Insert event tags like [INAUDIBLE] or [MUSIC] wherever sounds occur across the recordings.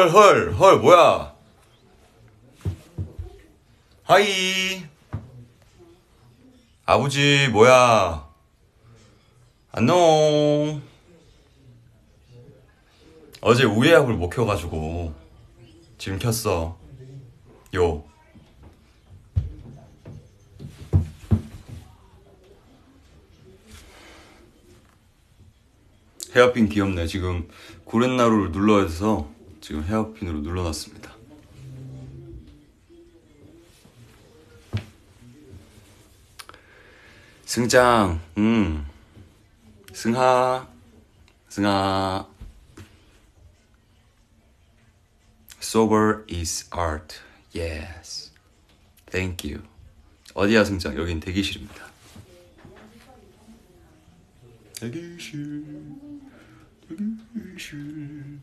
헐 헐 헐 뭐야? 하이. 아버지 뭐야? 안녕. 어제 우예약을 못 켜가지고 지금 켰어. 요. 헤어핀 귀엽네. 지금 구렛나루를 눌러야 돼서 지금 헤어핀으로 눌러놨습니다. 승장 음. 승하 승하. Sober is art. Yes. Thank you. 어디야 승장? 여긴 대기실입니다. 대기실. 대기실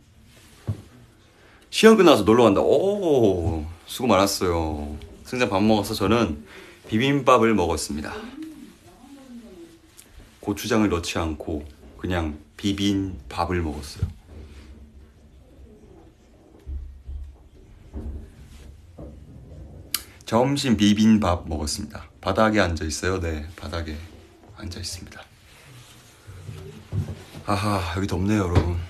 시험 끝나서 놀러 간다 오 수고 많았어요 승장 밥 먹어서 저는 비빔밥을 먹었습니다 고추장을 넣지 않고 그냥 비빈 밥을 먹었어요. 점심 비빔밥 먹었습니다. 바닥에 앉아 있어요. 네, 바닥에 앉아 있습니다. 아하, 여기 덥네요, 여러분.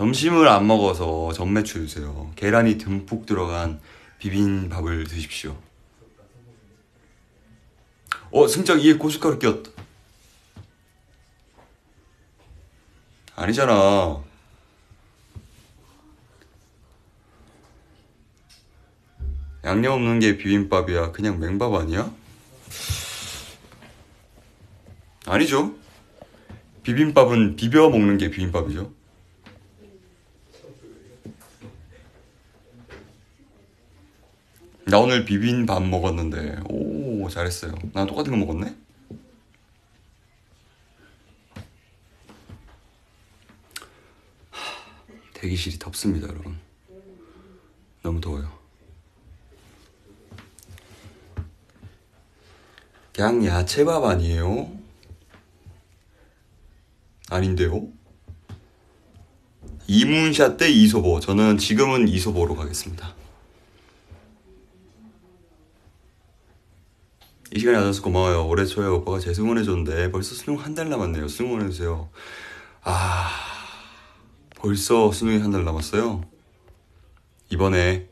점심을 안 먹어서 전매추 주세요. 계란이 듬뿍 들어간 비빔밥을 드십시오. 어, 승작 이에 고춧가루 끼웠다. 아니잖아. 양념 없는 게 비빔밥이야. 그냥 맹밥 아니야? 아니죠. 비빔밥은 비벼 먹는 게 비빔밥이죠. 나 오늘 비빔밥 먹었는데, 오, 잘했어요. 난 똑같은 거 먹었네? 하, 대기실이 덥습니다, 여러분. 너무 더워요. 그냥 야채밥 아니에요? 아닌데요? 이문샷 대 이소보. 저는 지금은 이소보로 가겠습니다. 이 시간에 와줘서 고마워요. 올해 초에 오빠가 재승원해줬는데 벌써 수능 한 달 남았네요. 수능원해주세요. 아, 벌써 수능이 한 달 남았어요? 이번에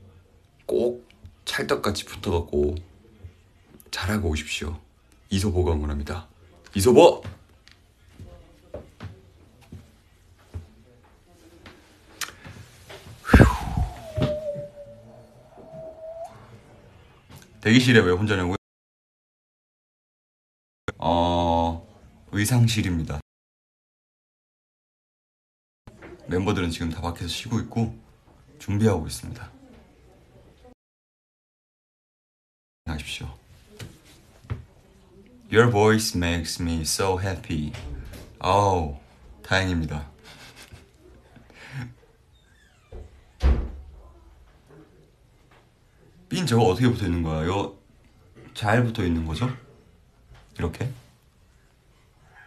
꼭 찰떡같이 붙어갖고 잘하고 오십시오. 이소보가 응원합니다. 이소보! 대기실에 왜 혼자 냐고요? 어, 의상실입니다. 멤버들은 지금 다 밖에서 쉬고 있고 준비하고 있습니다. 하십시오. Your voice makes me so happy. 아우, 다행입니다. [LAUGHS] 핀 저거 어떻게 붙어 있는 거야? 이거 잘 붙어 있는 거죠? 이렇게?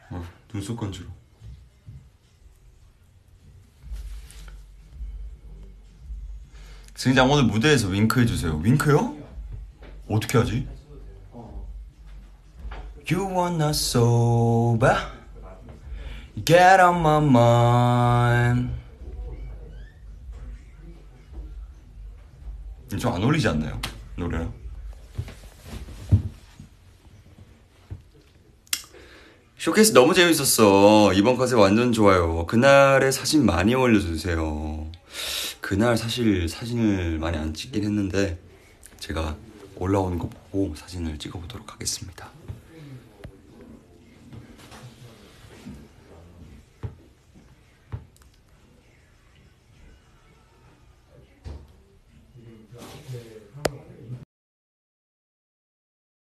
어, 눈썹 건지로. 승장 오늘 무대에서 윙크 해주세요. 윙크요? 어떻게 하지? You wanna sober? Get on my mind. 좀 안 어울리지 않나요? 노래랑? 쇼케이스 너무 재밌었어. 이번 컷에 완전 좋아요. 그날의 사진 많이 올려주세요. 그날 사실 사진을 많이 안 찍긴 했는데 제가 올라오는 거 보고 사진을 찍어보도록 하겠습니다.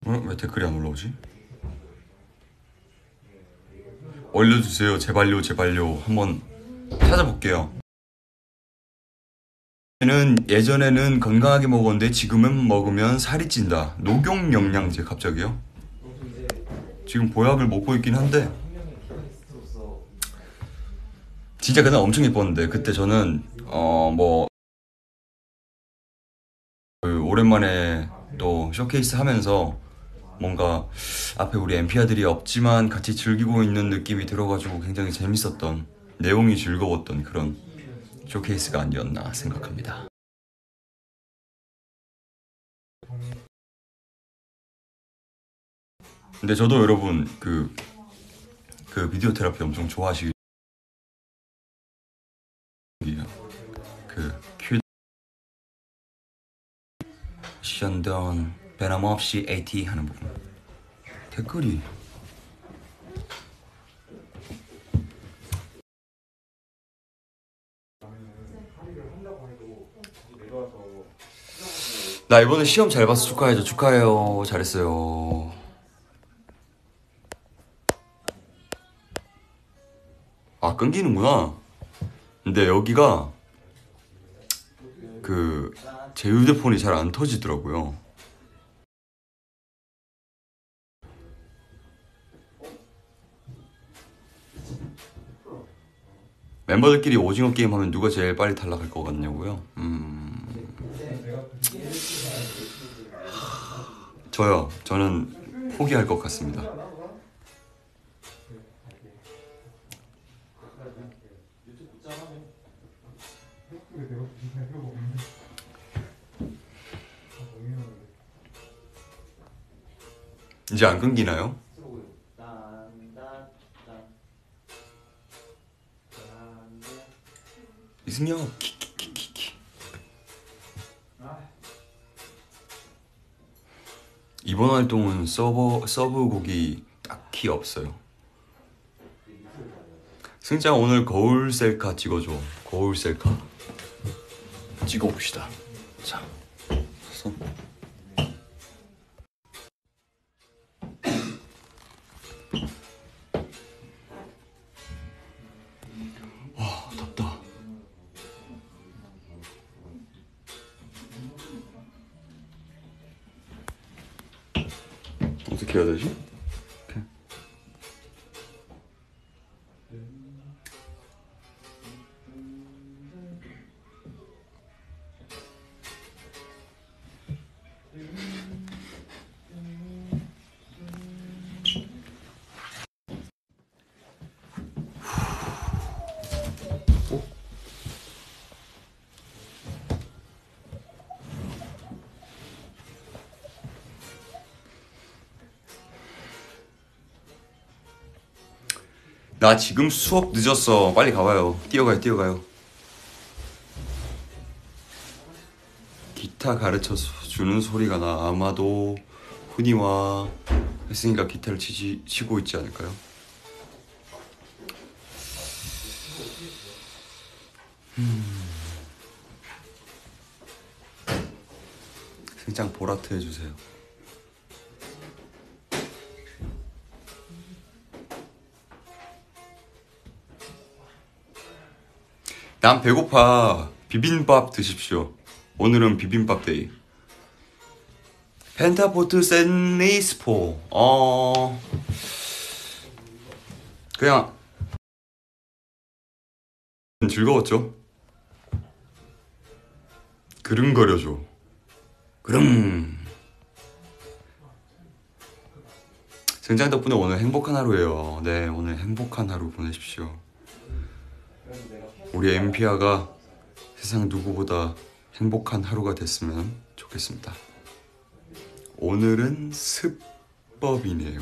어? 왜 댓글이 안 올라오지? 올려주세요. 제발요, 제발요. 한번 찾아볼게요. 는 예전에는 건강하게 먹었는데 지금은 먹으면 살이 찐다. 녹용 영양제 갑자기요? 지금 보약을 먹고 있긴 한데 진짜 그날 엄청 예뻤는데 그때 저는 어뭐 그 오랜만에 또 쇼케이스 하면서 뭔가 앞에 우리 엠피아들이 없지만 같이 즐기고 있는 느낌이 들어가지고 굉장히 재밌었던 내용이 즐거웠던 그런 쇼케이스가 아니었나 생각합니다. 근데 저도 여러분 그, 그 Video Therapy 엄청 좋아하시기 그 큐, 션던 변함없이 AT 하는 부분. 댓글이. 나 이번에 시험 잘 봐서 축하해줘. 축하해요. 잘했어요. 아 끊기는구나. 근데 여기가 그 제 휴대폰이 잘 안 터지더라고요 멤버들끼리 오징어 게임 하면 누가 제일 빨리 탈락할 것 같냐고요? 음... 저요. 저는 포기할 것 같습니다. 이제 안 끊기나요? 이승엽 키키키키키 이번 활동은 서버 서브 곡이 딱히 없어요. 승장 오늘 거울 셀카 찍어줘. 거울 셀카 찍어봅시다. 자, 손. 어 나 지금 수업 늦었어. 빨리 가봐요. 뛰어가요, 뛰어가요. 기타 가르쳐 주는 소리가 나. 아마도 훈이와 했으니까 기타를 치지, 치고 있지 않을까요? 음. 승장 보라트 해주세요. 난 배고파. 비빔밥 드십시오. 오늘은 비빔밥 데이. 펜타포트 샌리스포. 어. 그냥 즐거웠죠. 그릉거려줘. 그릉. 승장 덕분에 오늘 행복한 하루예요. 네, 오늘 행복한 하루 보내십시오. 우리 엠피아가 세상 누구보다 행복한 하루가 됐으면 좋겠습니다. 오늘은 습법이네요.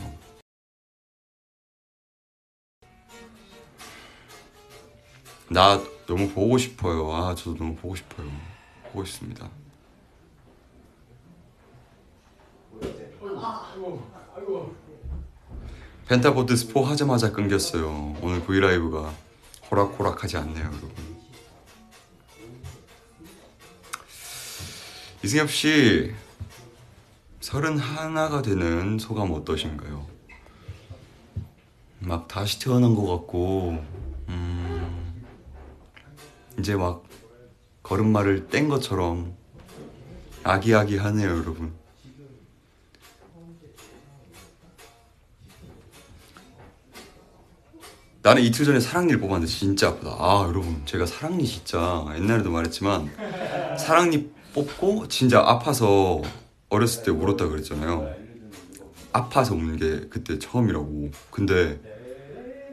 나 너무 보고 싶어요. 아, 저도 너무 보고 싶어요. 보고 싶습니다. 펜타보드 스포 하자마자 끊겼어요. 오늘 브이라이브가 호락호락하지 않네요, 여러분. 이승엽 씨, 서른 하나가 되는 소감 어떠신가요? 막 다시 태어난 것 같고, 음, 이제 막 걸음마를 뗀 것처럼 아기아기 하네요, 여러분. 나는 이틀 전에 사랑니를 뽑았는데 진짜 아프다. 아 여러분 제가 사랑니 진짜 옛날에도 말했지만 사랑니 뽑고 진짜 아파서 어렸을 때 울었다 그랬잖아요. 아파서 우는 게 그때 처음이라고. 근데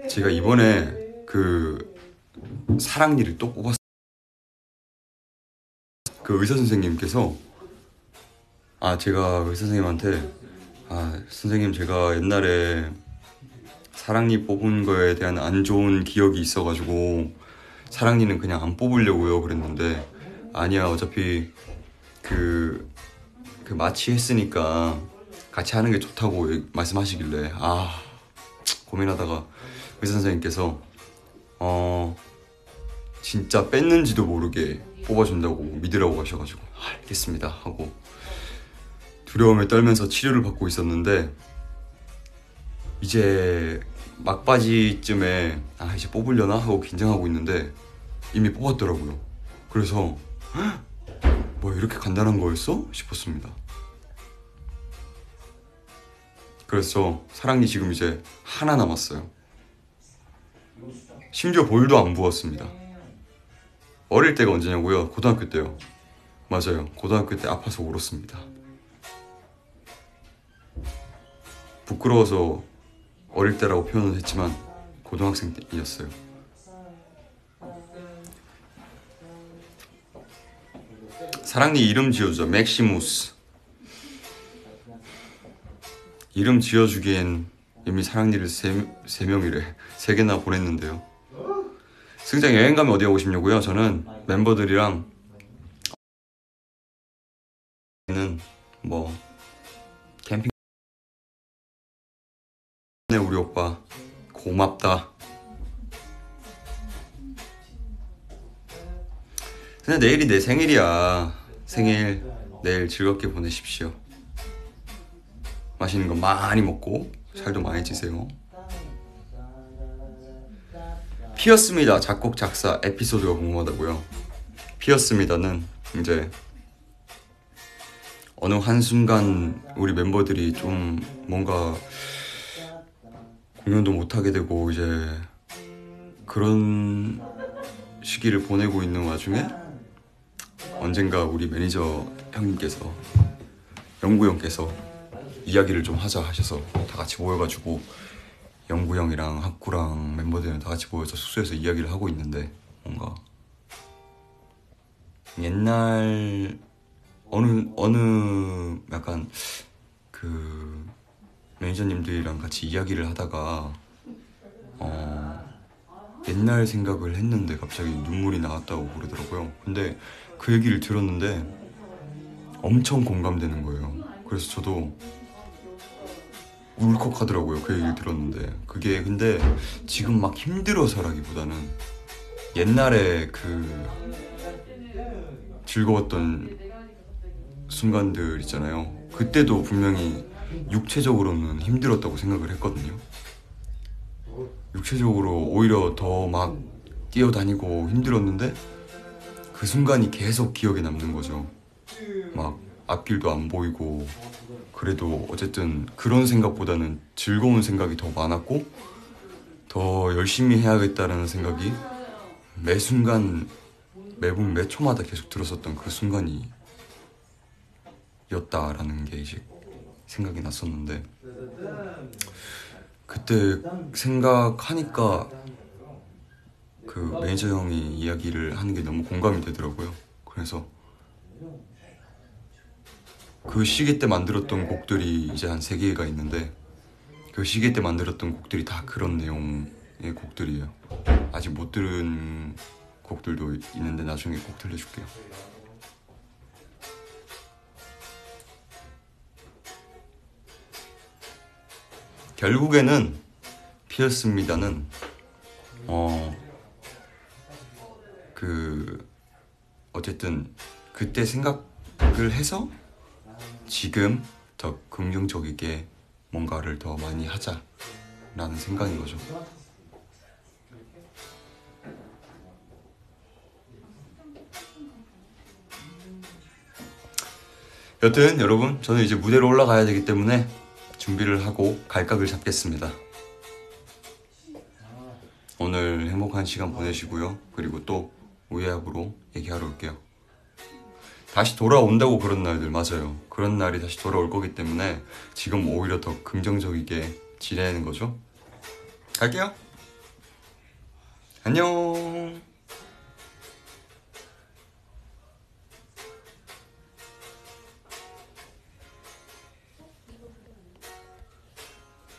제가 이번에 그 사랑니를 또 뽑았. 그 의사 선생님께서 아 제가 의사 선생님한테 아 선생님 제가 옛날에 사랑니 뽑은 거에 대한 안 좋은 기억이 있어가지고 사랑니는 그냥 안 뽑으려고요 그랬는데 아니야 어차피 그, 그 마취 했으니까 같이 하는 게 좋다고 말씀하시길래 아 고민하다가 의사 선생님께서 어 진짜 뺐는지도 모르게 뽑아준다고 믿으라고 하셔가지고 알겠습니다 하고 두려움에 떨면서 치료를 받고 있었는데 이제 막바지쯤에 아 이제 뽑으려나 하고 긴장하고 있는데 이미 뽑았더라고요. 그래서 헉, 뭐 이렇게 간단한 거였어 싶었습니다. 그래서 사랑니 지금 이제 하나 남았어요. 심지어 볼도 안 부었습니다. 어릴 때가 언제냐고요? 고등학교 때요. 맞아요. 고등학교 때 아파서 울었습니다. 부끄러워서 어릴 때라고 표현을 했지만 고등학생 때이었어요. 사랑니 이름 지어주자 맥시무스 이름 지어주기엔 이미 사랑니를 세, 세 명이래 세 개나 보냈는데요 승장 여행 가면 어디 가고 싶냐고요? 저는 멤버들이랑 네 우리 오빠. 고맙다. 근데 내일이 내 생일이야. 생일 내일 즐겁게 보내십시오. 맛있는 거 많이 먹고 살도 많이 찌세요. 피었습니다 작곡 작사 에피소드가 궁금하다고요. 피었습니다는 이제 어느 한순간 우리 멤버들이 좀 뭔가 공연도 못하게 되고 이제 그런 시기를 보내고 있는 와중에 언젠가 우리 매니저 형님께서 영구 형께서 이야기를 좀 하자 하셔서 다 같이 모여가지고 영구 형이랑 학구랑 멤버들이랑 다 같이 모여서 숙소에서 이야기를 하고 있는데 뭔가 옛날 어느 어느 약간 그 매니저님들이랑 같이 이야기를 하다가 어 옛날 생각을 했는데 갑자기 눈물이 나왔다고 그러더라고요. 근데 그 얘기를 들었는데 엄청 공감되는 거예요. 그래서 저도 울컥하더라고요. 그 얘기를 들었는데 그게 근데 지금 막 힘들어서라기보다는 옛날에 그 즐거웠던 순간들 있잖아요. 그때도 분명히 육체적으로는 힘들었다고 생각을 했거든요. 육체적으로 오히려 더 막 뛰어다니고 힘들었는데 그 순간이 계속 기억에 남는 거죠. 막 앞길도 안 보이고 그래도 어쨌든 그런 생각보다는 즐거운 생각이 더 많았고 더 열심히 해야겠다는 생각이 매 순간 매분 매 초마다 계속 들었었던 그 순간이 였다라는 게 이제 생각이 났었는데 그때 생각하니까 그 매니저 형이 이야기를 하는 게 너무 공감이 되더라고요. 그래서 그 시기 때 만들었던 곡들이 이제 한 세 개가 있는데 그 시기 때 만들었던 곡들이 다 그런 내용의 곡들이에요. 아직 못 들은 곡들도 있는데 나중에 꼭 들려줄게요. 결국에는 피었습니다는 어 그 어쨌든 그때 생각을 해서 지금 더 긍정적이게 뭔가를 더 많이 하자라는 생각인 거죠. 여튼 여러분 저는 이제 무대로 올라가야 되기 때문에 준비를 하고 갈각을 잡겠습니다. 오늘 행복한 시간 보내시고요. 그리고 또 우예합으로 얘기하러 올게요. 다시 돌아온다고 그런 날들 맞아요. 그런 날이 다시 돌아올 거기 때문에 지금 오히려 더 긍정적이게 지내는 거죠. 갈게요. 안녕.